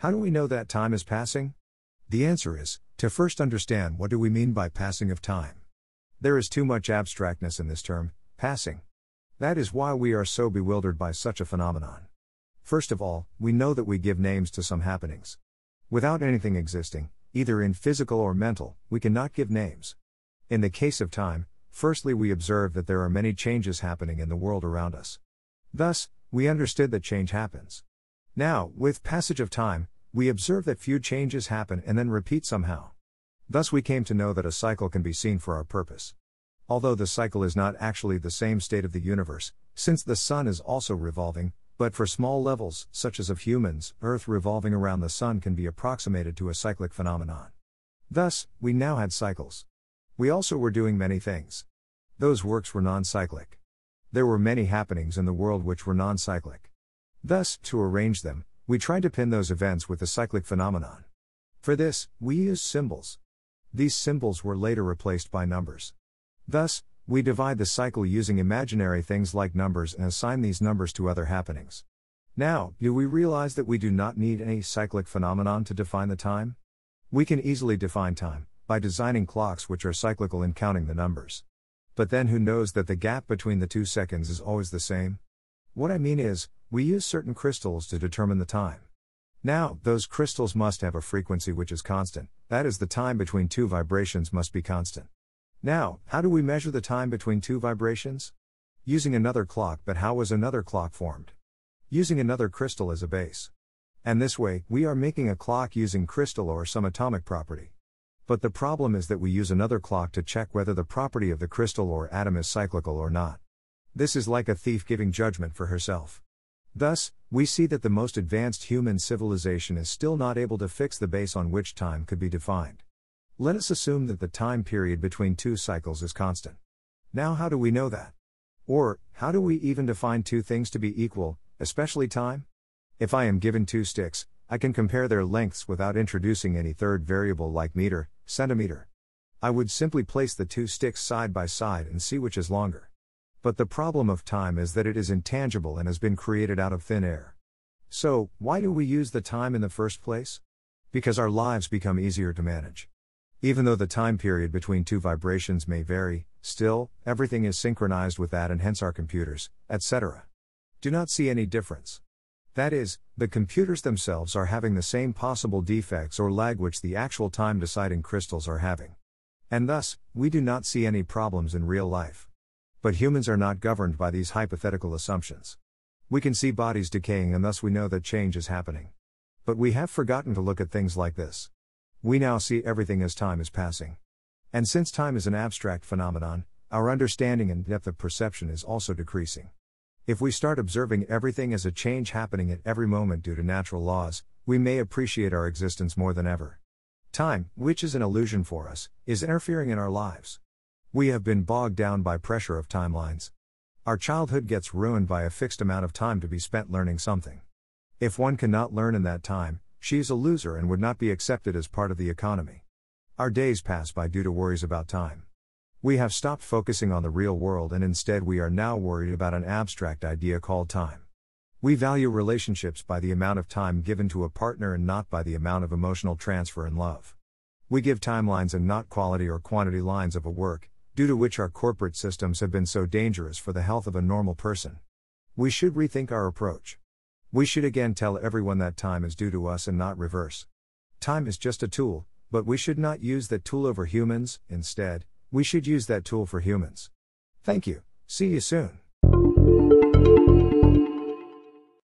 How do we know that time is passing? The answer is to first understand what do we mean by passing of time. There is too much abstractness in this term, passing. That is why we are so bewildered by such a phenomenon. First of all, we know that we give names to some happenings. Without anything existing, either in physical or mental, we cannot give names. In the case of time, firstly, we observe that there are many changes happening in the world around us. Thus, we understood that change happens. Now, with passage of time, we observe that few changes happen and then repeat somehow. Thus, we came to know that a cycle can be seen for our purpose. Although the cycle is not actually the same state of the universe, since the sun is also revolving, but for small levels, such as of humans, Earth revolving around the sun can be approximated to a cyclic phenomenon. Thus, we now had cycles. We also were doing many things. Those works were non cyclic. There were many happenings in the world which were non cyclic. Thus, to arrange them, we tried to pin those events with the cyclic phenomenon. For this, we used symbols. These symbols were later replaced by numbers. Thus, we divide the cycle using imaginary things like numbers and assign these numbers to other happenings. Now, do we realize that we do not need any cyclic phenomenon to define the time? We can easily define time by designing clocks which are cyclical in counting the numbers. But then who knows that the gap between the two seconds is always the same? What I mean is, we use certain crystals to determine the time. Now, those crystals must have a frequency which is constant, that is, the time between two vibrations must be constant. Now, how do we measure the time between two vibrations? Using another clock, but how was another clock formed? Using another crystal as a base. And this way, we are making a clock using crystal or some atomic property. But the problem is that we use another clock to check whether the property of the crystal or atom is cyclical or not. This is like a thief giving judgment for herself. Thus, we see that the most advanced human civilization is still not able to fix the base on which time could be defined. Let us assume that the time period between two cycles is constant. Now, how do we know that? Or, how do we even define two things to be equal, especially time? If I am given two sticks, I can compare their lengths without introducing any third variable like meter, centimeter. I would simply place the two sticks side by side and see which is longer. But the problem of time is that it is intangible and has been created out of thin air. So, why do we use the time in the first place? Because our lives become easier to manage. Even though the time period between two vibrations may vary, still, everything is synchronized with that and hence our computers, etc. Do not see any difference. That is, the computers themselves are having the same possible defects or lag which the actual time deciding crystals are having. And thus, we do not see any problems in real life. But humans are not governed by these hypothetical assumptions. We can see bodies decaying and thus we know that change is happening. But we have forgotten to look at things like this. We now see everything as time is passing. And since time is an abstract phenomenon, our understanding and depth of perception is also decreasing. If we start observing everything as a change happening at every moment due to natural laws, we may appreciate our existence more than ever. Time, which is an illusion for us, is interfering in our lives. We have been bogged down by pressure of timelines. Our childhood gets ruined by a fixed amount of time to be spent learning something. If one cannot learn in that time, she is a loser and would not be accepted as part of the economy. Our days pass by due to worries about time. We have stopped focusing on the real world and instead we are now worried about an abstract idea called time. We value relationships by the amount of time given to a partner and not by the amount of emotional transfer and love. We give timelines and not quality or quantity lines of a work, due to which our corporate systems have been so dangerous for the health of a normal person. We should rethink our approach. We should again tell everyone that time is due to us and not reverse. Time is just a tool, but we should not use that tool over humans, instead, we should use that tool for humans. Thank you, see you soon.